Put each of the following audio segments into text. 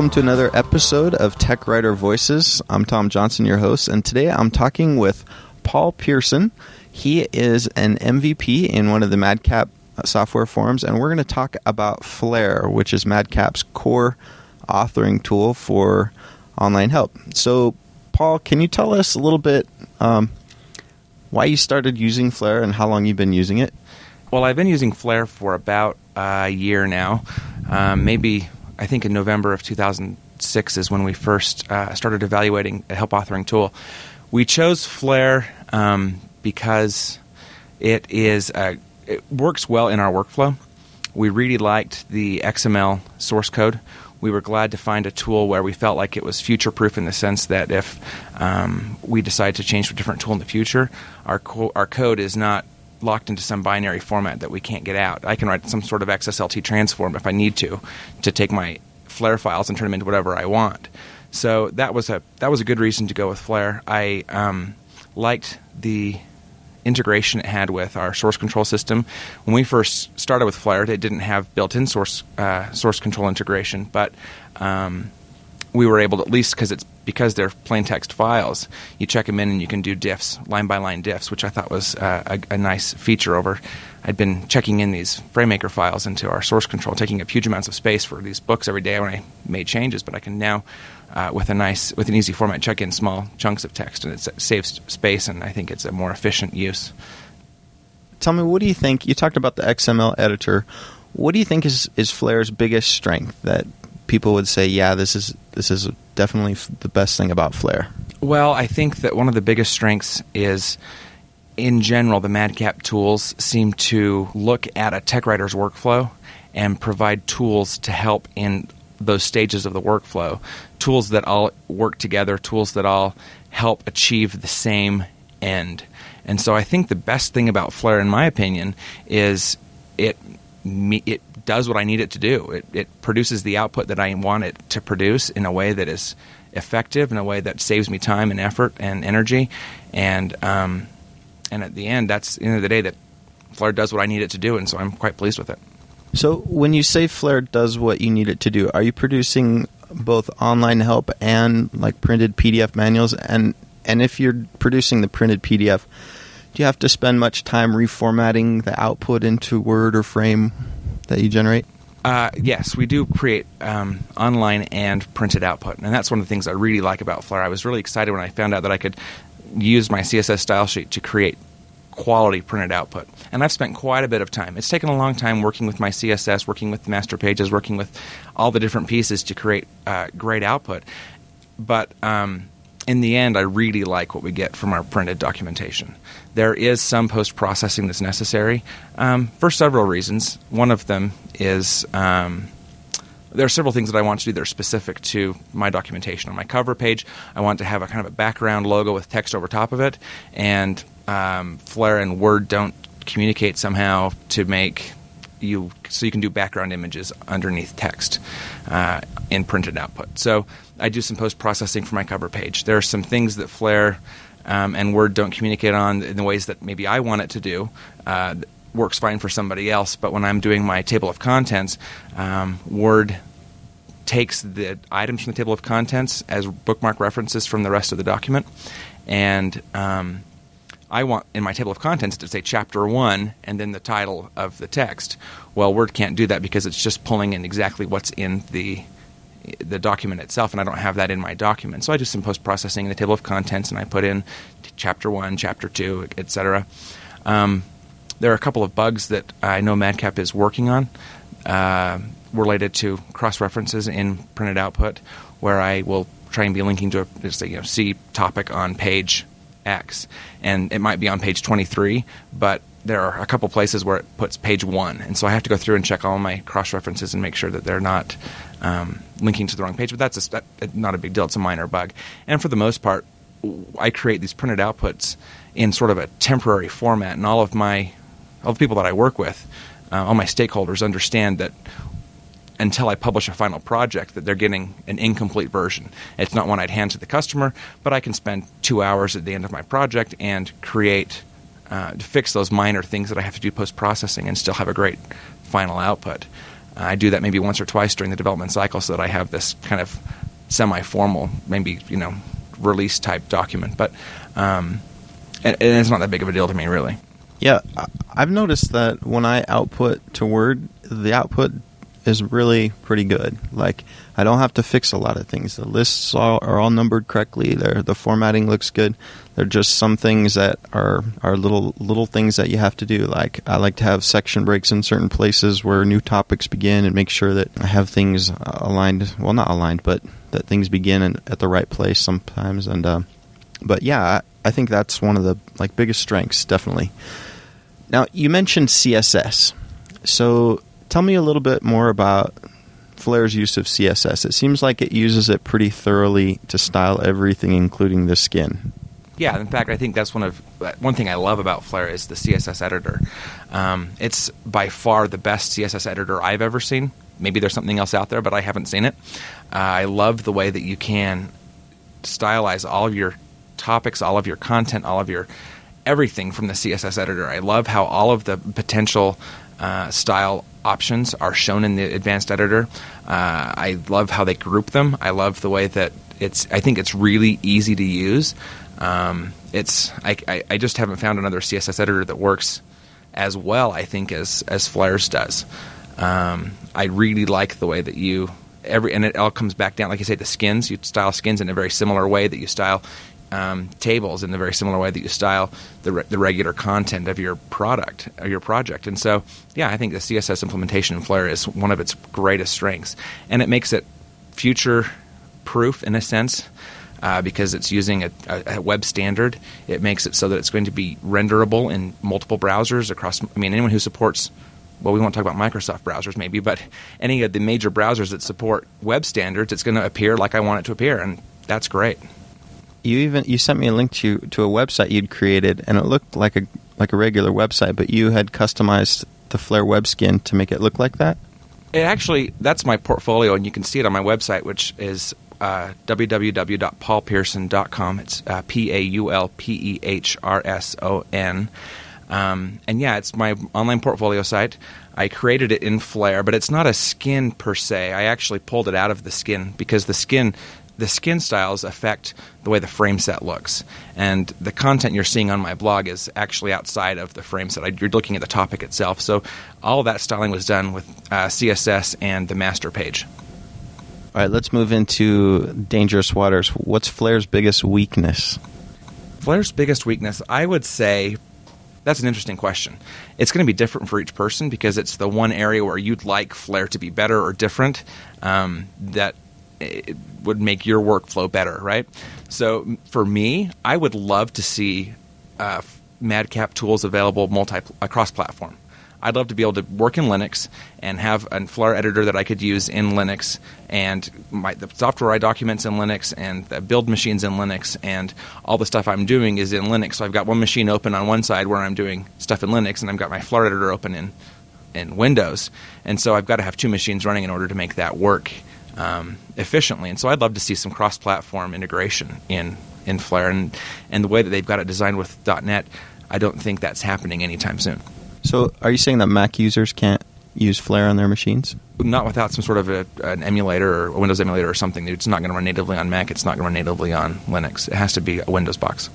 Welcome to another episode of Tech Writer Voices. I'm Tom Johnson, your host, and today I'm talking with Paul Pehrson. He is an MVP in one of the Madcap software forums, and we're going to talk about Flare, which is Madcap's core authoring tool for online help. So, Paul, can you tell us a little bit um, why you started using Flare and how long you've been using it? Well, I've been using Flare for about a year now, um, maybe I think in November of 2006 is when we first uh, started evaluating a help authoring tool. We chose Flare um, because it is a, it works well in our workflow. We really liked the XML source code. We were glad to find a tool where we felt like it was future proof in the sense that if um, we decide to change to a different tool in the future, our co- our code is not locked into some binary format that we can't get out. I can write some sort of XSLT transform if I need to to take my Flare files and turn them into whatever I want. So that was a that was a good reason to go with Flare. I um, liked the integration it had with our source control system. When we first started with Flare, it didn't have built-in source uh, source control integration, but um, we were able to at least because it's because they're plain text files, you check them in and you can do diffs, line by line diffs, which I thought was uh, a, a, nice feature over. I'd been checking in these FrameMaker files into our source control, taking up huge amounts of space for these books every day when I made changes, but I can now, uh, with a nice, with an easy format, check in small chunks of text, and it saves space, and I think it's a more efficient use. Tell me, what do you think? You talked about the XML editor. What do you think is, is Flare's biggest strength that people would say, yeah, this is this is definitely the best thing about Flare? Well, I think that one of the biggest strengths is in general, the Madcap tools seem to look at a tech writer's workflow and provide tools to help in those stages of the workflow. Tools that all work together, tools that all help achieve the same end. And so I think the best thing about Flare, in my opinion, is it it does what I need it to do. It, it produces the output that I want it to produce in a way that is effective, in a way that saves me time and effort and energy. And um, and at the end, that's the end of the day that Flare does what I need it to do, and so I'm quite pleased with it. So when you say Flare does what you need it to do, are you producing both online help and like printed PDF manuals? And and if you're producing the printed PDF, do you have to spend much time reformatting the output into Word or Frame? that you generate? Uh, yes, we do create um, online and printed output, and that's one of the things I really like about Flare. I was really excited when I found out that I could use my CSS style sheet to create quality printed output. And I've spent quite a bit of time. It's taken a long time working with my CSS, working with master pages, working with all the different pieces to create uh, great output. But um, in the end, I really like what we get from our printed documentation. There is some post processing that's necessary um, for several reasons. One of them is um, there are several things that I want to do that are specific to my documentation. On my cover page, I want to have a kind of a background logo with text over top of it, and um, Flare and Word don't communicate somehow to make you so you can do background images underneath text uh, in printed output. So I do some post processing for my cover page. There are some things that Flare um, and Word don't communicate on in the ways that maybe I want it to do. Uh, works fine for somebody else, but when I'm doing my table of contents, um, Word takes the items from the table of contents as bookmark references from the rest of the document, and um, I want in my table of contents to say chapter one and then the title of the text. Well, Word can't do that because it's just pulling in exactly what's in the the document itself, and I don't have that in my document. So I do some post processing in the table of contents, and I put in chapter one, chapter two, etc. Um, there are a couple of bugs that I know Madcap is working on uh, related to cross references in printed output, where I will try and be linking to a a, you know C topic on page X, and it might be on page 23, but there are a couple places where it puts page one, and so I have to go through and check all my cross references and make sure that they're not um, linking to the wrong page. But that's a, that, not a big deal; it's a minor bug. And for the most part, I create these printed outputs in sort of a temporary format, and all of my all the people that I work with, uh, all my stakeholders understand that until I publish a final project that they're getting an incomplete version. It's not one I'd hand to the customer, but I can spend two hours at the end of my project and create uh, to fix those minor things that I have to do post processing and still have a great final output. I do that maybe once or twice during the development cycle so that I have this kind of semi-formal, maybe you know, release type document. But um, and, and it's not that big of a deal to me, really. Yeah, I've noticed that when I output to Word, the output is really pretty good. Like I don't have to fix a lot of things. The lists all, are all numbered correctly. They're, the formatting looks good. There are just some things that are are little little things that you have to do. Like I like to have section breaks in certain places where new topics begin, and make sure that I have things aligned. Well, not aligned, but that things begin in, at the right place sometimes. And uh, but yeah, I, I think that's one of the like biggest strengths, definitely. Now you mentioned CSS, so tell me a little bit more about Flare's use of CSS. It seems like it uses it pretty thoroughly to style everything, including the skin. Yeah, in fact, I think that's one of one thing I love about Flare is the CSS editor. Um, it's by far the best CSS editor I've ever seen. Maybe there's something else out there, but I haven't seen it. Uh, I love the way that you can stylize all of your topics, all of your content, all of your everything from the CSS editor. I love how all of the potential uh, style options are shown in the advanced editor. Uh, I love how they group them. I love the way that it's. I think it's really easy to use. Um, it's. I, I, I, just haven't found another CSS editor that works as well. I think as as Flare's does. Um, I really like the way that you every and it all comes back down like you say the skins. You style skins in a very similar way that you style um, tables in the very similar way that you style the, re- the regular content of your product or your project. And so, yeah, I think the CSS implementation in Flare is one of its greatest strengths, and it makes it future proof in a sense. Uh, because it's using a, a, a, web standard, it makes it so that it's going to be renderable in multiple browsers across. I mean, anyone who supports well, we won't talk about Microsoft browsers maybe, but any of the major browsers that support web standards, it's going to appear like I want it to appear, and that's great you even you sent me a link to to a website you'd created, and it looked like a like a regular website, but you had customized the Flare web skin to make it look like that. It actually that's my portfolio, and you can see it on my website, which is uh, www.paulpehrson.com. It's uh, P A U L P E H R S O N. Um, and yeah, it's my online portfolio site. I created it in Flare, but it's not a skin per se. I actually pulled it out of the skin because the skin the skin styles affect the way the frame set looks. And the content you're seeing on my blog is actually outside of the frame set. You're looking at the topic itself. So all that styling was done with uh, CSS and the master page. All right, let's move into dangerous waters. What's Flare's biggest weakness? Flare's biggest weakness, I would say, that's an interesting question. It's going to be different for each person because it's the one area where you'd like Flare to be better or different. Um, that it would make your workflow better, right? So for me, I would love to see uh, Madcap tools available multi across platform. I'd love to be able to work in Linux and have a Flare editor that I could use in Linux, and my, the software I documents in Linux, and the build machines in Linux, and all the stuff I'm doing is in Linux. So I've got one machine open on one side where I'm doing stuff in Linux, and I've got my Flare editor open in in Windows, and so I've got to have two machines running in order to make that work um, efficiently. And so I'd love to see some cross-platform integration in in Flare, and and the way that they've got it designed with .NET, I don't think that's happening anytime soon. So, are you saying that Mac users can't use Flare on their machines? Not without some sort of a, an emulator or a Windows emulator or something. It's not going to run natively on Mac. It's not going to run natively on Linux. It has to be a Windows box.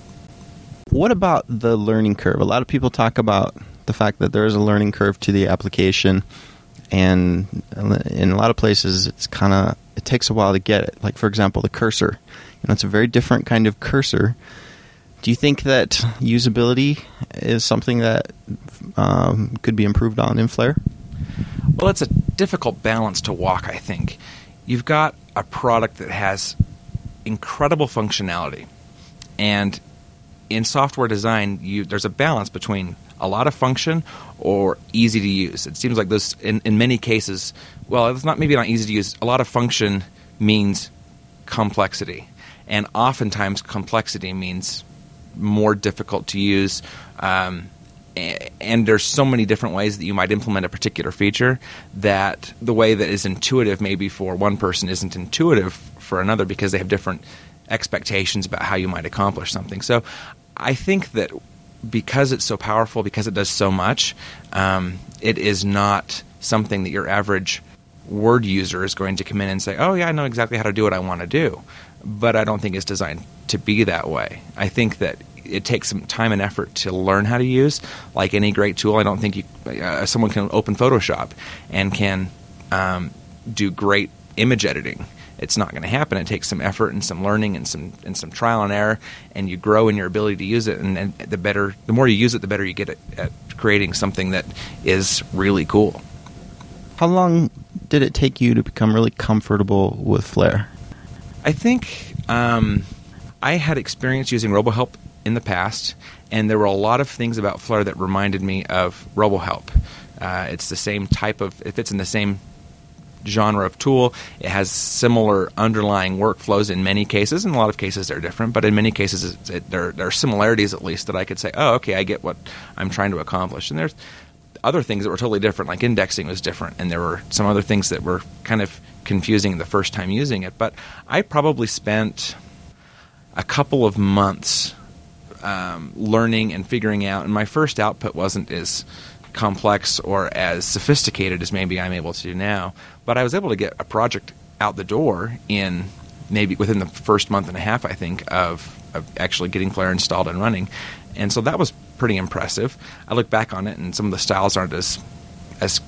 What about the learning curve? A lot of people talk about the fact that there is a learning curve to the application and in a lot of places it's kind of it takes a while to get it. Like for example the cursor. You know it's a very different kind of cursor. Do you think that usability is something that um, could be improved on in flare? Well, it's a difficult balance to walk, I think. You've got a product that has incredible functionality, and in software design, you, there's a balance between a lot of function or easy to use. It seems like this in, in many cases. Well, it's not maybe not easy to use. A lot of function means complexity, and oftentimes complexity means more difficult to use. Um, and there's so many different ways that you might implement a particular feature that the way that is intuitive maybe for one person isn't intuitive for another because they have different expectations about how you might accomplish something. So I think that because it's so powerful, because it does so much, um, it is not something that your average word user is going to come in and say, "Oh yeah, I know exactly how to do what I want to do," but I don't think it's designed to be that way. I think that it takes some time and effort to learn how to use. Like any great tool, I don't think you, uh, someone can open Photoshop and can um, do great image editing. It's not going to happen. It takes some effort and some learning and some and some trial and error, and you grow in your ability to use it. And, and the better, the more you use it, the better you get at, at creating something that is really cool. How long did it take you to become really comfortable with Flare? I think um, I had experience using RoboHelp in the past, and there were a lot of things about Flare that reminded me of RoboHelp. Uh, it's the same type of, it fits in the same genre of tool. It has similar underlying workflows in many cases. In a lot of cases, they're different, but in many cases, it, there, there, are similarities at least that I could say, oh, okay, I get what I'm trying to accomplish. And there's other things that were totally different, like indexing was different, and there were some other things that were kind of confusing the first time using it. But I probably spent a couple of months um, learning and figuring out, and my first output wasn't as complex or as sophisticated as maybe I'm able to do now. But I was able to get a project out the door in maybe within the first month and a half, I think, of, of actually getting Flare installed and running. And so that was pretty impressive. I look back on it, and some of the styles aren't as as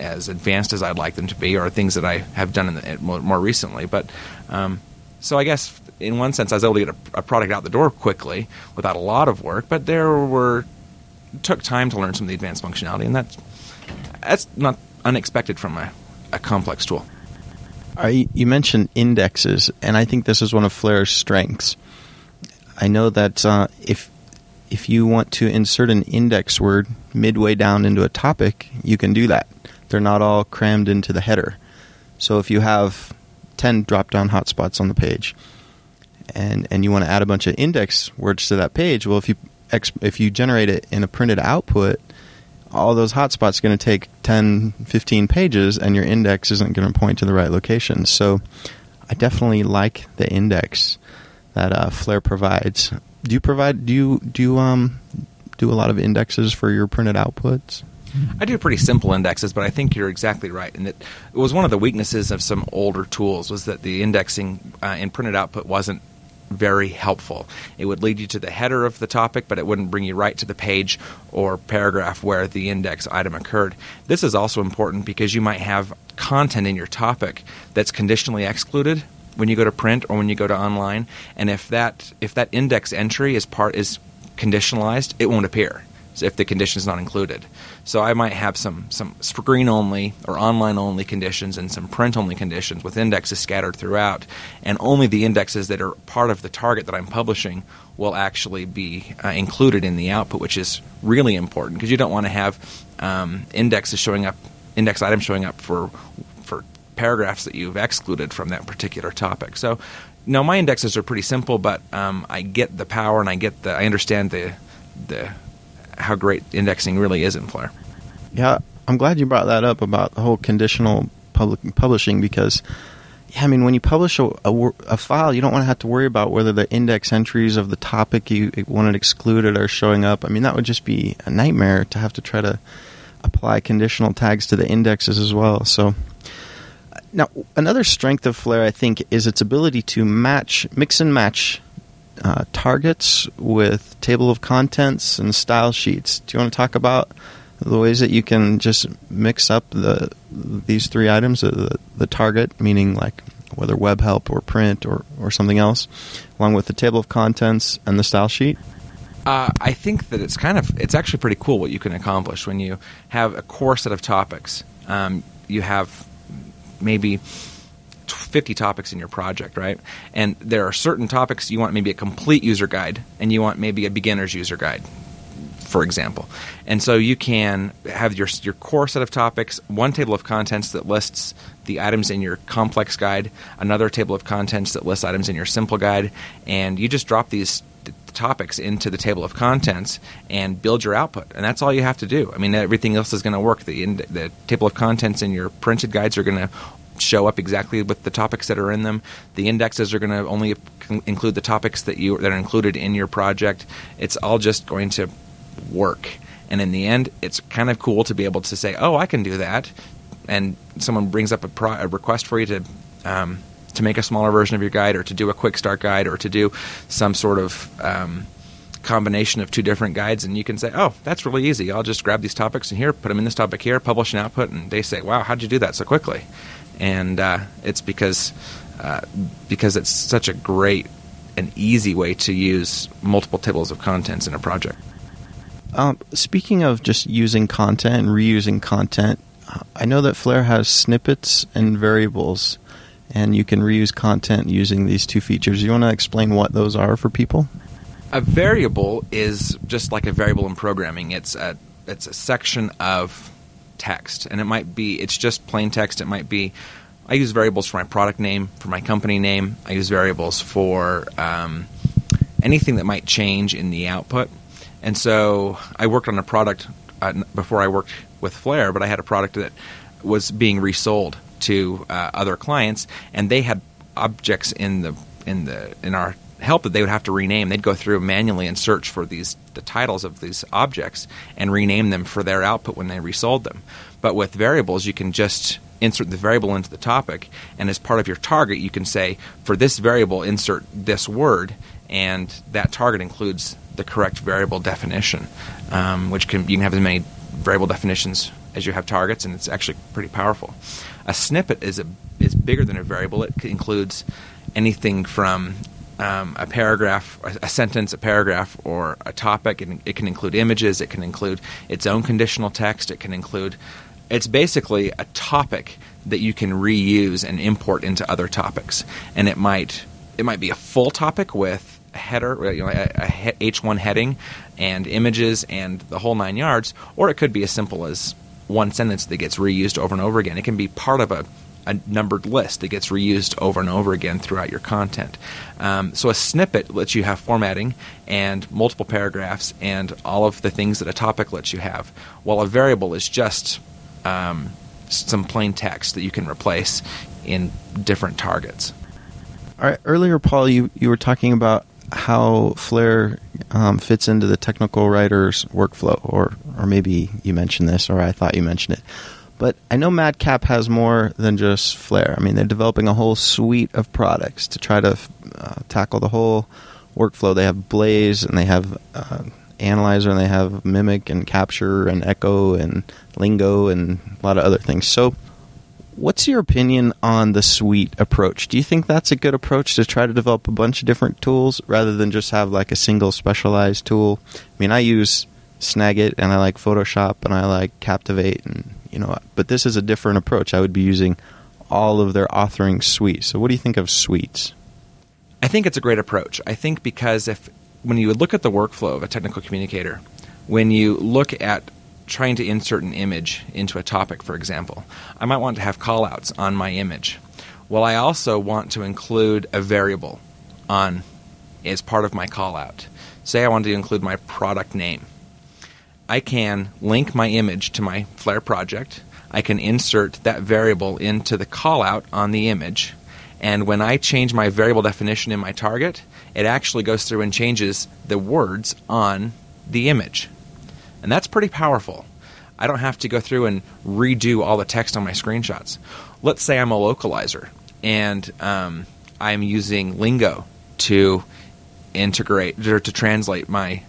as advanced as I'd like them to be, or things that I have done in the, more, recently. But um, so I guess in one sense, I was able to get a, a, product out the door quickly without a lot of work. But there were took time to learn some of the advanced functionality, and that's that's not unexpected from a, a complex tool. you mentioned indexes, and I think this is one of Flare's strengths. I know that uh, if if you want to insert an index word midway down into a topic, you can do that. They're not all crammed into the header. So if you have 10 drop down hotspots on the page and, and you want to add a bunch of index words to that page, well, if you, if you generate it in a printed output, all those hotspots going to take 10, 15 pages, and your index isn't going to point to the right location. So I definitely like the index that uh, Flare provides. Do you provide? Do you do you um do a lot of indexes for your printed outputs? I do pretty simple indexes, but I think you're exactly right. And it, it was one of the weaknesses of some older tools was that the indexing uh, in printed output wasn't very helpful. It would lead you to the header of the topic, but it wouldn't bring you right to the page or paragraph where the index item occurred. This is also important because you might have content in your topic that's conditionally excluded when you go to print or when you go to online, and if that if that index entry is part is conditionalized, it won't appear if the condition is not included. So I might have some some screen only or online only conditions and some print only conditions with indexes scattered throughout, and only the indexes that are part of the target that I'm publishing will actually be uh, included in the output, which is really important because you don't want to have um, indexes showing up, index items showing up for for paragraphs that you've excluded from that particular topic. So. No, my indexes are pretty simple, but um, I get the power and I get the I understand the the how great indexing really is in Flare. Yeah, I'm glad you brought that up about the whole conditional public publishing because, yeah, I mean, when you publish a, a, a, file, you don't want to have to worry about whether the index entries of the topic you wanted excluded are showing up. I mean, that would just be a nightmare to have to try to apply conditional tags to the indexes as well. So. Now, another strength of Flare, I think, is its ability to match, mix and match uh, targets with table of contents and style sheets. Do you want to talk about the ways that you can just mix up the these three items? The, the target, meaning like whether web help or print or, or something else, along with the table of contents and the style sheet. Uh, I think that it's kind of it's actually pretty cool what you can accomplish when you have a core set of topics. Um, you have maybe 50 topics in your project, right? And there are certain topics you want maybe a complete user guide, and you want maybe a beginner's user guide, for example. And so you can have your your core set of topics, one table of contents that lists the items in your complex guide, another table of contents that lists items in your simple guide, and you just drop these topics into the table of contents and build your output. And that's all you have to do. I mean, everything else is going to work. The, the table of contents in your printed guides are going to show up exactly with the topics that are in them. The indexes are going to only include the topics that you that are included in your project. It's all just going to work. And in the end, it's kind of cool to be able to say, "Oh, I can do that." and someone brings up a, pro- a request for you to um, to make a smaller version of your guide, or to do a quick start guide, or to do some sort of um, combination of two different guides, and you can say, "Oh, that's really easy. I'll just grab these topics in here, put them in this topic here, publish an output," and they say, "Wow, how'd you do that so quickly?" And uh, it's because uh, because it's such a great and easy way to use multiple tables of contents in a project. Um, speaking of just using content and reusing content, I know that Flare has snippets and variables, and you can reuse content using these two features. You want to explain what those are for people? A variable is just like a variable in programming. It's a it's a section of text, and it might be it's just plain text. It might be I use variables for my product name, for my company name. I use variables for um, anything that might change in the output. And so I worked on a product uh, before I worked with Flare, but I had a product that was being resold to uh, other clients, and they had objects in the in the in our help that they would have to rename. They'd go through manually and search for these the titles of these objects and rename them for their output when they resold them. But with variables, you can just insert the variable into the topic, and as part of your target, you can say for this variable insert this word, and that target includes the correct variable definition, um, which can you can have as many variable definitions as you have targets, and it's actually pretty powerful. A snippet is a is bigger than a variable. It includes anything from um, a paragraph, a, sentence, a paragraph, or a topic. It, it, can include images. It can include its own conditional text. It can include. It's basically a topic that you can reuse and import into other topics, and it might it might be a full topic with a header, you know, a, a H1 heading, and images and the whole nine yards, or it could be as simple as one sentence that gets reused over and over again. It can be part of a a numbered list that gets reused over and over again throughout your content. Um, so a snippet lets you have formatting and multiple paragraphs and all of the things that a topic lets you have, while a variable is just um, some plain text that you can replace in different targets. All right. Earlier, Paul, you, you were talking about how Flare um, fits into the technical writer's workflow, or or maybe you mentioned this, or I thought you mentioned it. But I know Madcap has more than just Flare. I mean, they're developing a whole suite of products to try to uh, tackle the whole workflow. They have Blaze and they have uh, Analyzer and they have Mimic and Capture and Echo and Lingo and a lot of other things. So, what's your opinion on the suite approach? Do you think that's a good approach to try to develop a bunch of different tools rather than just have like a single specialized tool? I mean, I use Snagit and I like Photoshop and I like Captivate and you know, but this is a different approach. I would be using all of their authoring suite. So, what do you think of suites? I think it's a great approach. I think because if when you look at the workflow of a technical communicator, when you look at trying to insert an image into a topic, for example, I might want to have callouts on my image. Well, I also want to include a variable on as part of my callout. Say I want to include my product name. I can link my image to my Flare project. I can insert that variable into the callout on the image. And when I change my variable definition in my target, it actually goes through and changes the words on the image. And that's pretty powerful. I don't have to go through and redo all the text on my screenshots. Let's say I'm a localizer and um, I'm using Lingo to integrate or to translate my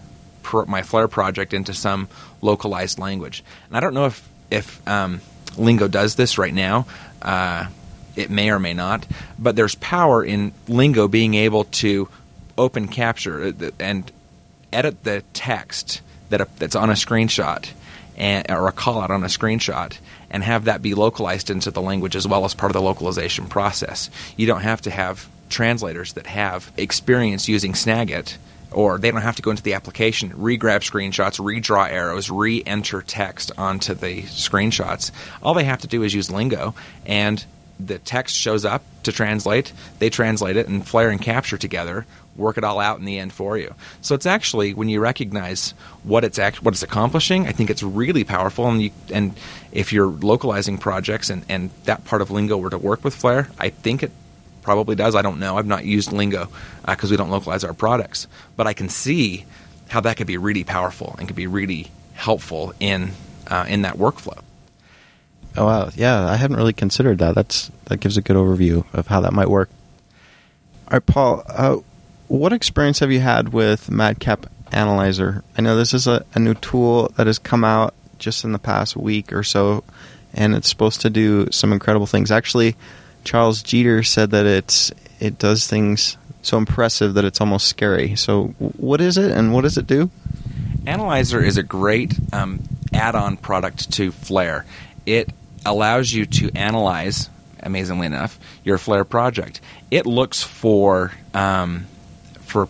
pro- my Flare project into some localized language. And I don't know if if um, Lingo does this right now. Uh, it may or may not, but there's power in Lingo being able to open capture uh, and edit the text that that's on a screenshot and, or a call out on a screenshot and have that be localized into the language as well as part of the localization process. You don't have to have translators that have experience using Snagit or they don't have to go into the application, re-grab screenshots, redraw arrows, re-enter text onto the screenshots. All they have to do is use Lingo, and the text shows up to translate. They translate it, and Flare and Capture together work it all out in the end for you. So it's actually when you recognize what it's act- what it's accomplishing, I think it's really powerful. And you, and if you're localizing projects and, and that part of Lingo were to work with Flare, I think it probably does. I don't know. I've not used Lingo because uh, we don't localize our products, but I can see how that could be really powerful and could be really helpful in uh, in that workflow. Oh wow, yeah, I hadn't really considered that. That's that gives a good overview of how that might work. All right, Paul, uh, what experience have you had with Madcap Analyzer? I know this is a, a new tool that has come out just in the past week or so, and it's supposed to do some incredible things. Actually, Charles Jeter said that it's it does things so impressive that it's almost scary. So, what is it, and what does it do? Analyzer is a great um, add-on product to Flare. It allows you to analyze, amazingly enough, your Flare project. It looks for um, for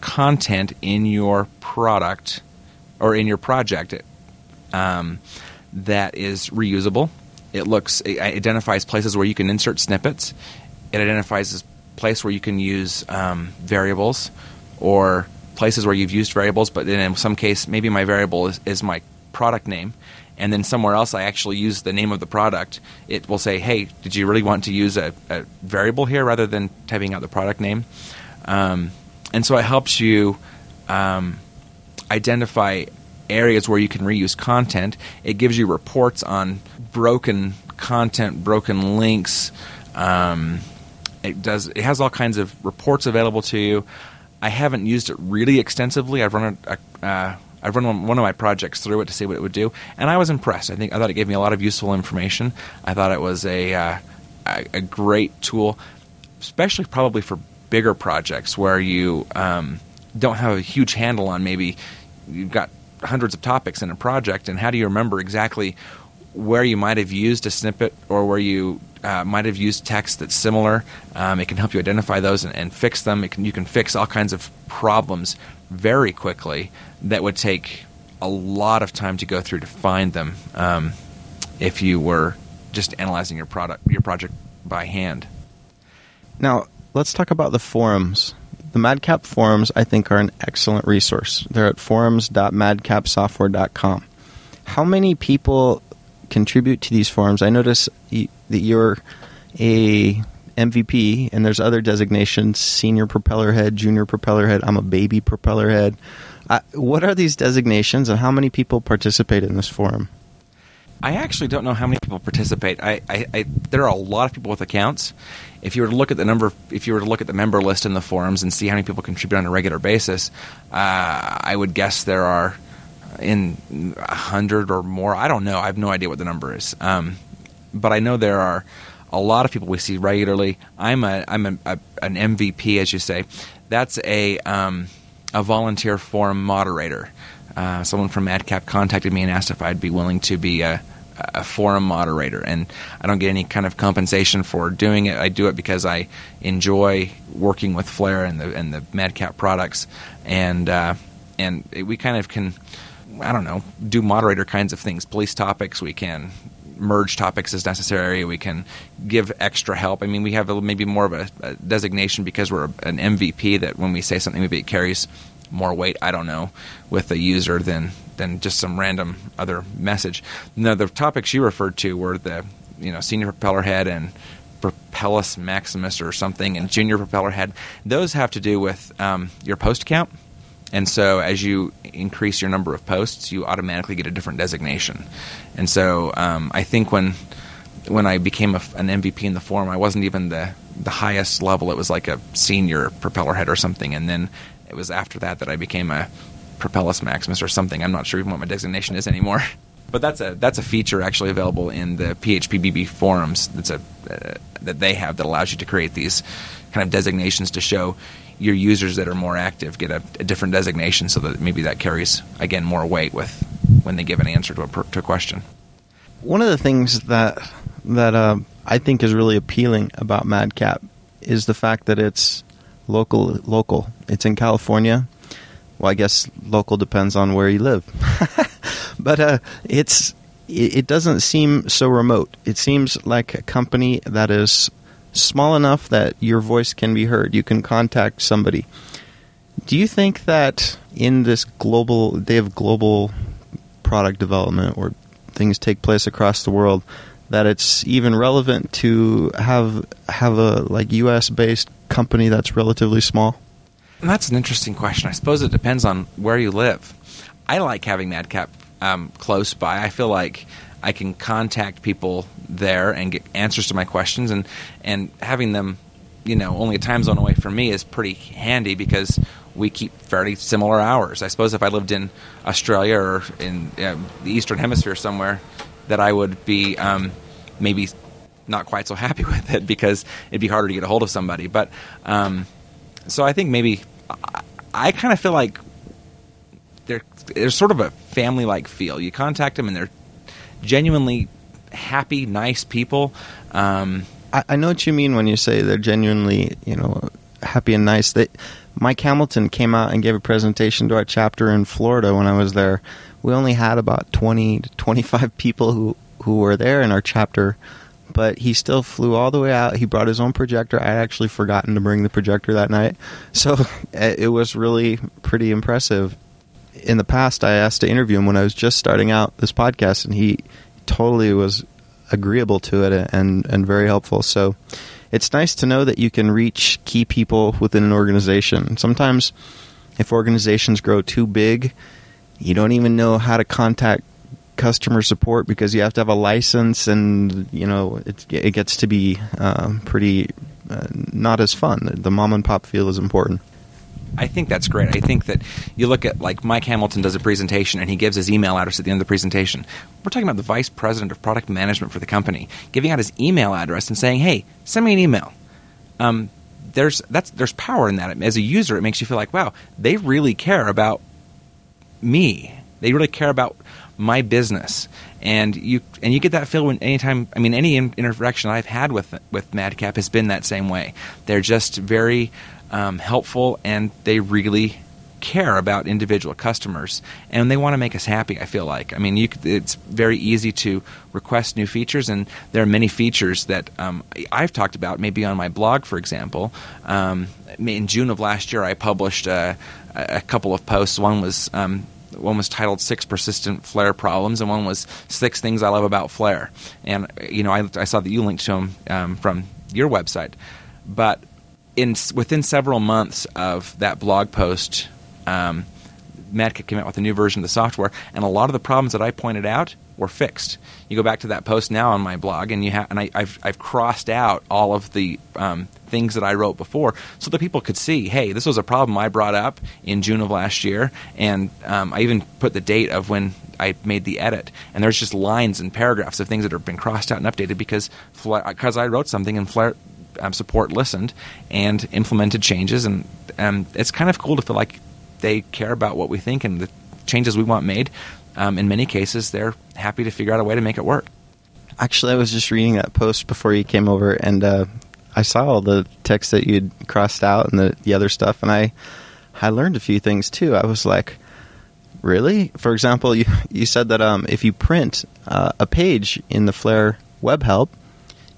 content in your product or in your project um, that is reusable. It looks it identifies places where you can insert snippets. It identifies a place where you can use um, variables or places where you've used variables, but then in some case, maybe my variable is, is my product name, and then somewhere else I actually use the name of the product. It will say, "Hey, did you really want to use a, a variable here rather than typing out the product name?" Um, and so it helps you um, identify areas where you can reuse content. It gives you reports on broken content, broken links. Um, it does. It has all kinds of reports available to you. I haven't used it really extensively. I've run a, a uh, I've run one of my projects through it to see what it would do, and I was impressed. I think I thought it gave me a lot of useful information. I thought it was a uh, a, great tool, especially probably for bigger projects where you um, don't have a huge handle on maybe you've got hundreds of topics in a project, and how do you remember exactly where you might have used a snippet or where you uh, might have used text that's similar. Um, it can help you identify those and, and fix them. Can, you can fix all kinds of problems very quickly that would take a lot of time to go through to find them um, if you were just analyzing your product your project by hand. Now let's talk about the forums. The Madcap forums, I think, are an excellent resource. They're at forums.madcapsoftware.com. How many people contribute to these forums. I notice that you're a MVP, and there's other designations: senior propeller head, junior propeller head. I'm a baby propeller head. What are these designations, and how many people participate in this forum? I actually don't know how many people participate. I, I, I, there are a lot of people with accounts. If you were to look at the number, if you were to look at the member list in the forums and see how many people contribute on a regular basis, uh, I would guess there are in a hundred or more. I don't know. I have no idea what the number is. Um, but I know there are a lot of people we see regularly. I'm a I'm a, a, an MVP, as you say. That's a um, a volunteer forum moderator. Uh, someone from Madcap contacted me and asked if I'd be willing to be a, a forum moderator, and I don't get any kind of compensation for doing it. I do it because I enjoy working with Flare and the and the Madcap products, and uh, and we kind of can I don't know, do moderator kinds of things, police topics. We can merge topics as necessary. We can give extra help. I mean, we have a, maybe more of a, a designation because we're an MVP that when we say something, maybe it carries more weight. I don't know with the user than than just some random other message. Now, the topics you referred to were the you know senior propeller head and Propellus Maximus or something, and junior propeller head. Those have to do with um, your post count and so as you increase your number of posts, you automatically get a different designation. And so um, I think when when I became a, an MVP in the forum, I wasn't even the the highest level. It was like a senior propeller head or something. And then it was after that that I became a Propellus Maximus or something. I'm not sure even what my designation is anymore. But that's a that's a feature actually available in the PHPBB forums. That's a uh, that they have that allows you to create these kind of designations to show your users that are more active get a, a, different designation so that maybe that carries again more weight with when they give an answer to a, to a question. One of the things that that uh, I think is really appealing about Madcap is the fact that it's local. Local. It's in California. Well, I guess local depends on where you live, but uh, it's it doesn't seem so remote. It seems like a company that is small enough that your voice can be heard. You can contact somebody. Do you think that in this global day of global product development where things take place across the world that it's even relevant to have have a like US based company that's relatively small? That's an interesting question. I suppose it depends on where you live. I like having Madcap um, close by. I feel like I can contact people there and get answers to my questions, and and having them, you know, only a time zone away from me is pretty handy because we keep fairly similar hours. I suppose if I lived in Australia or in uh, the Eastern Hemisphere somewhere, that I would be um, maybe not quite so happy with it because it'd be harder to get a hold of somebody. But um, so I think maybe I, I kind of feel like there's sort of a family like feel. You contact them and they're genuinely happy, nice people. Um, I, I, know what you mean when you say they're genuinely, you know, happy and nice. That Mike Hamilton came out and gave a presentation to our chapter in Florida when I was there. We only had about twenty to twenty-five people who who were there in our chapter but he still flew all the way out. He brought his own projector. I had actually forgotten to bring the projector that night, so it was really pretty impressive in the past, I asked to interview him when I was just starting out this podcast, and he totally was agreeable to it and and very helpful. So it's nice to know that you can reach key people within an organization. Sometimes, if organizations grow too big, you don't even know how to contact customer support because you have to have a license, and you know it, it gets to be uh, pretty uh, not as fun. The mom and pop feel is important. I think that's great. I think that you look at like Mike Hamilton does a presentation and he gives his email address at the end of the presentation. We're talking about the vice president of product management for the company giving out his email address and saying, "Hey, send me an email." Um, there's that's there's power in that. As a user, it makes you feel like, wow, they really care about me. They really care about my business, and you and you get that feel when anytime. I mean, any interaction I've had with with Madcap has been that same way. They're just very um, helpful and they really care about individual customers and they want to make us happy i feel like i mean you, it's very easy to request new features and there are many features that um, i've talked about maybe on my blog for example um, in june of last year i published a, a couple of posts one was um, one was titled Six Persistent Flare Problems, and one was Six Things I Love About Flare. And, you know, I, I saw that you linked to them um, from your website. But in within several months of that blog post, um, Madcap came out with a new version of the software, and a lot of the problems that I pointed out were fixed. You go back to that post now on my blog, and you have, and I, have I've crossed out all of the um, things that I wrote before, so that people could see, hey, this was a problem I brought up in June of last year, and um, I even put the date of when I made the edit, and there's just lines and paragraphs of things that have been crossed out and updated because because I wrote something and Flare um, support listened and implemented changes, and um, it's kind of cool to feel like they care about what we think and the changes we want made. Um, in many cases, they're happy to figure out a way to make it work. Actually, I was just reading that post before you came over, and uh, I saw all the text that you'd crossed out and the, the other stuff, and I I learned a few things too. I was like, really? For example, you you said that um, if you print uh, a page in the Flare web help,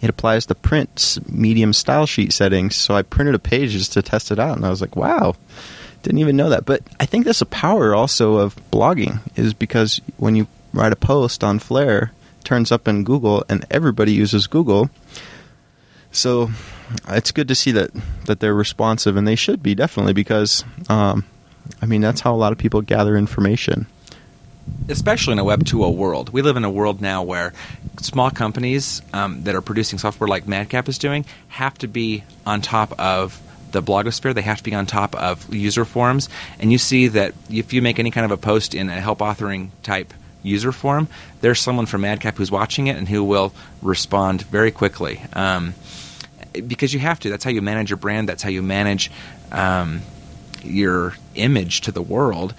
it applies the print medium style sheet settings. So I printed a page just to test it out, and I was like, wow, didn't even know that. But I think that's a power also of blogging is because when you write a post on Flare, turns up in Google, and everybody uses Google. So it's good to see that that they're responsive, and they should be definitely because, um, I mean, that's how a lot of people gather information especially in a Web 2.0 world. We live in a world now where small companies um, that are producing software like Madcap is doing have to be on top of the blogosphere. They have to be on top of user forums. And you see that if you make any kind of a post in a help authoring type user form, there's someone from Madcap who's watching it and who will respond very quickly. Um, because you have to. That's how you manage your brand. That's how you manage um, your image to the world.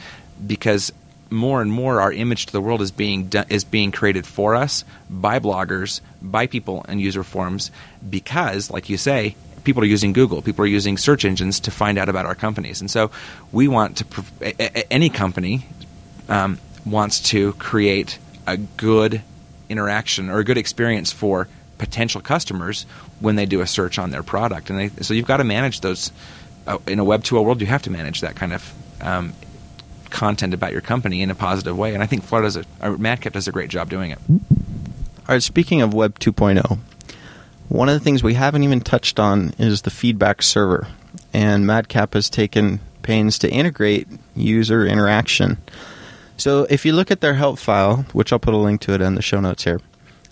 Because more and more our image to the world is being do- is being created for us by bloggers, by people in user forums, because, like you say, people are using Google, people are using search engines to find out about our companies, and so we want to. any company um, wants to create a good interaction or a good experience for potential customers when they do a search on their product, and they, so you've got to manage those. Uh, in a Web 2.0 world, you have to manage that kind of um, content about your company in a positive way. And I think Flare does a, Madcap does a great job doing it. All right, speaking of Web 2.0, one of the things we haven't even touched on is the feedback server. And Madcap has taken pains to integrate user interaction. So if you look at their help file, which I'll put a link to it in the show notes here,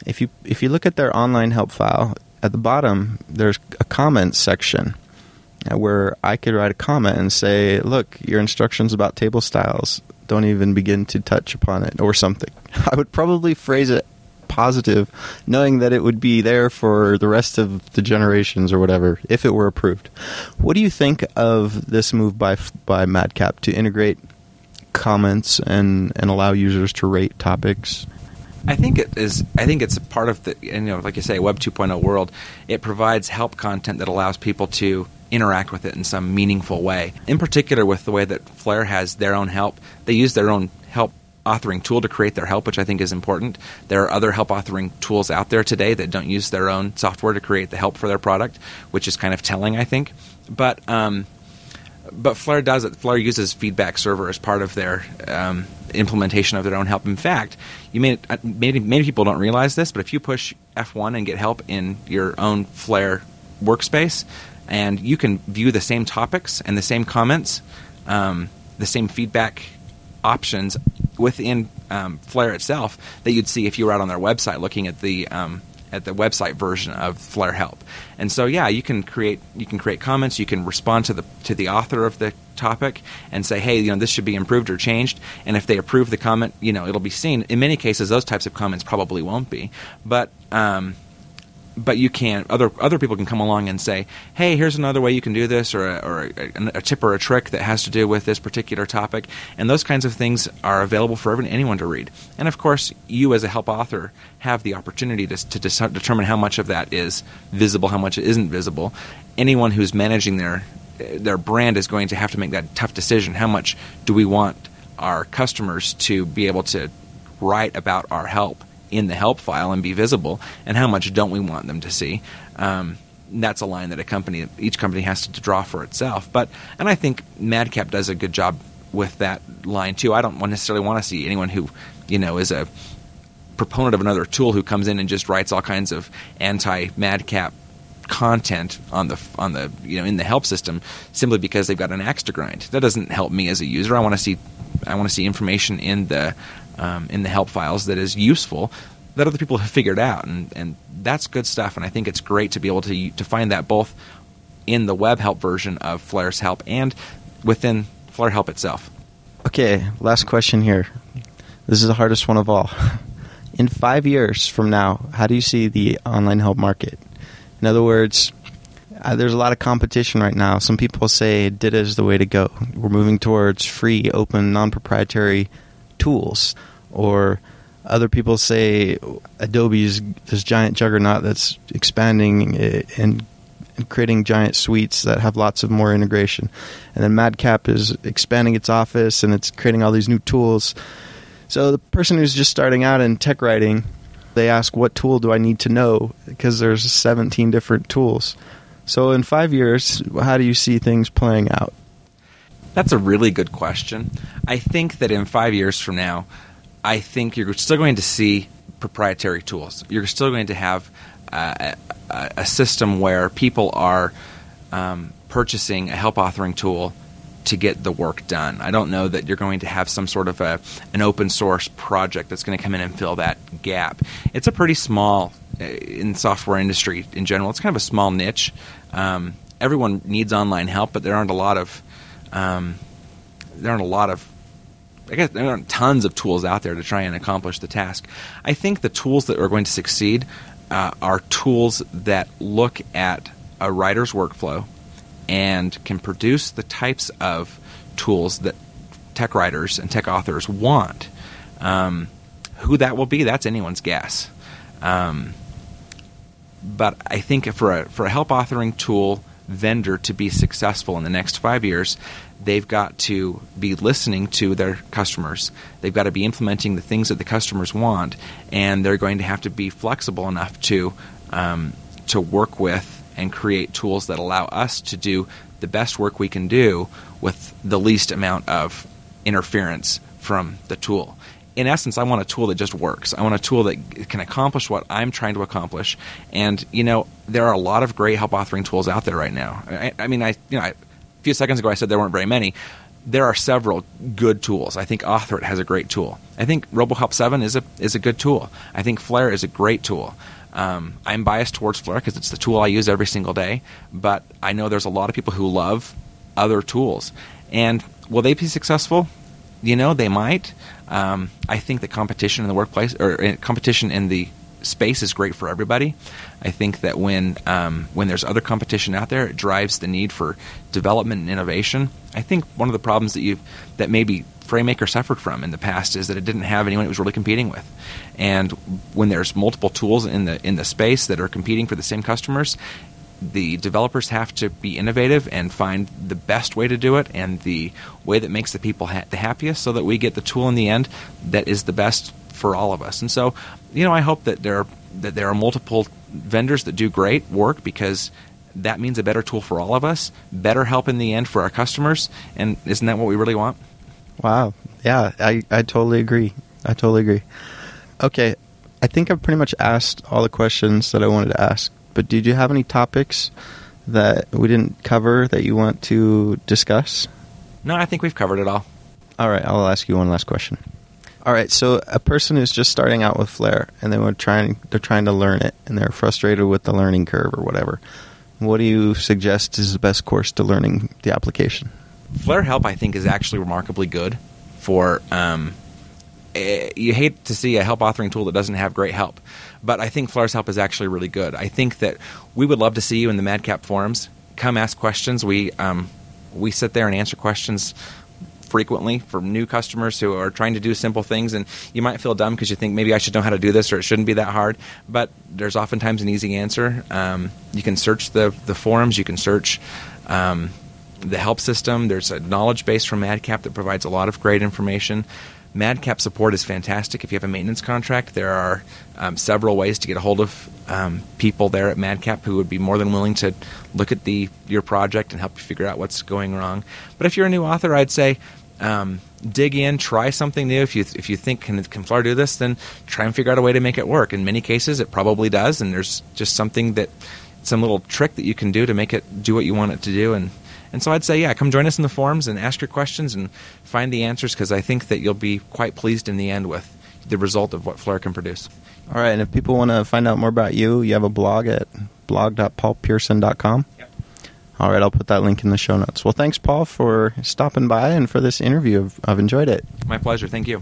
if you if you look at their online help file, at the bottom there's a comments section uh, where I could write a comment and say, "Look, your instructions about table styles don't even begin to touch upon it," or something. I would probably phrase it positive, knowing that it would be there for the rest of the generations or whatever if it were approved. What do you think of this move by by Madcap to integrate comments and and allow users to rate topics? I think it is. I think it's a part of the, you know, like you say, Web 2.0 world. It provides help content that allows people to interact with it in some meaningful way. In particular, with the way that Flare has their own help, they use their own help authoring tool to create their help, which I think is important. There are other help authoring tools out there today that don't use their own software to create the help for their product, which is kind of telling, I think. But um, but Flare does it. Flare uses Feedback Server as part of their um, implementation of their own help. In fact, you may uh, many, many people don't realize this, but if you push F1 and get help in your own Flare workspace, and you can view the same topics and the same comments, um, the same feedback options within um, Flare itself that you'd see if you were out on their website looking at the um, at the website version of Flare Help. And so, yeah, you can create you can create comments. You can respond to the to the author of the topic and say, hey, you know, this should be improved or changed. And if they approve the comment, you know, it'll be seen. In many cases, those types of comments probably won't be, but um, but you can other other people can come along and say, "Hey, here's another way you can do this," or a, or a, a, tip or a trick that has to do with this particular topic, and those kinds of things are available for everyone, anyone to read. And of course, you as a help author have the opportunity to, to dis- determine how much of that is visible, how much it isn't visible. Anyone who's managing their their brand is going to have to make that tough decision. How much do we want our customers to be able to write about our help? In the help file and be visible, and how much don't we want them to see? Um, that's a line that a company, each company has to draw for itself. But and I think Madcap does a good job with that line too. I don't necessarily want to see anyone who, you know, is a proponent of another tool who comes in and just writes all kinds of anti Madcap content on the on the you know in the help system simply because they've got an axe to grind. That doesn't help me as a user. I want to see I want to see information in the um, in the help files that is useful that other people have figured out, and and that's good stuff. And I think it's great to be able to to find that both in the web help version of Flare's help and within Flare help itself. Okay, last question here. This is the hardest one of all. In five years from now, how do you see the online help market? In other words, uh, there's a lot of competition right now. Some people say DITA is the way to go. We're moving towards free, open, non proprietary tools. Or other people say Adobe is this giant juggernaut that's expanding and, creating giant suites that have lots of more integration. And then Madcap is expanding its office and it's creating all these new tools. So the person who's just starting out in tech writing, they ask, "What tool do I need to know?" Because there's 17 different tools. So in five years, how do you see things playing out? That's a really good question. I think that in five years from now, I think you're still going to see proprietary tools. You're still going to have uh, a, a, system where people are um, purchasing a help authoring tool to get the work done. I don't know that you're going to have some sort of a, an open source project that's going to come in and fill that gap. It's a pretty small uh, in software industry in general. It's kind of a small niche. Um, everyone needs online help, but there aren't a lot of um, there aren't a lot of I guess there aren't tons of tools out there to try and accomplish the task. I think the tools that are going to succeed uh, are tools that look at a writer's workflow and can produce the types of tools that tech writers and tech authors want. Um, who that will be, that's anyone's guess. Um, but I think for a for a help authoring tool vendor to be successful in the next five years, they've got to be listening to their customers. They've got to be implementing the things that the customers want, and they're going to have to be flexible enough to um, to work with and create tools that allow us to do the best work we can do with the least amount of interference from the tool in essence, I want a tool that just works. I want a tool that can accomplish what I'm trying to accomplish. And you know, there are a lot of great help authoring tools out there right now. I, I mean, I you know, I, a few seconds ago I said there weren't very many. there are several good tools. I think Authorit has a great tool. I think RoboHelp 7 is a is a good tool. I think Flare is a great tool. Um, I'm biased towards Flare because it's the tool I use every single day, but I know there's a lot of people who love other tools. And will they be successful? You know, they might. Um, I think the competition in the workplace or uh, competition in the space is great for everybody. I think that when um, when there's other competition out there, it drives the need for development and innovation. I think one of the problems that you that maybe FrameMaker suffered from in the past is that it didn't have anyone it was really competing with. And when there's multiple tools in the in the space that are competing for the same customers, the developers have to be innovative and find the best way to do it and the way that makes the people ha- the happiest so that we get the tool in the end that is the best for all of us. And so, you know, I hope that there are, that there are multiple vendors that do great work because that means a better tool for all of us, better help in the end for our customers, and isn't that what we really want? Wow. Yeah, I, I totally agree. I totally agree. Okay, I think I've pretty much asked all the questions that I wanted to ask, but did you have any topics that we didn't cover that you want to discuss? No, I think we've covered it all. All right, I'll ask you one last question. All right, so a person is just starting out with Flare, and they were trying they're trying to learn it, and they're frustrated with the learning curve or whatever. What do you suggest is the best course to learning the application? Flare Help, I think, is actually remarkably good for. Um, eh, you hate to see a help authoring tool that doesn't have great help, but I think Flare's help is actually really good. I think that we would love to see you in the Madcap forums. Come ask questions. We um, we sit there and answer questions frequently for new customers who are trying to do simple things and you might feel dumb because you think maybe I should know how to do this or it shouldn't be that hard but there's oftentimes an easy answer um, you can search the, the forums you can search um, the help system there's a knowledge base from madcap that provides a lot of great information madcap support is fantastic if you have a maintenance contract there are um, several ways to get a hold of um, people there at madcap who would be more than willing to look at the your project and help you figure out what's going wrong but if you're a new author i'd say um, dig in, try something new. If you if you think can can Flare do this, then try and figure out a way to make it work. In many cases, it probably does, and there's just something that some little trick that you can do to make it do what you want it to do. And and so I'd say, yeah, come join us in the forums and ask your questions and find the answers because I think that you'll be quite pleased in the end with the result of what Flare can produce. All right, and if people want to find out more about you, you have a blog at blog.paulpehrson.com. Yep. All right, I'll put that link in the show notes. Well, thanks, Paul, for stopping by and for this interview. I've, I've enjoyed it. My pleasure. Thank you.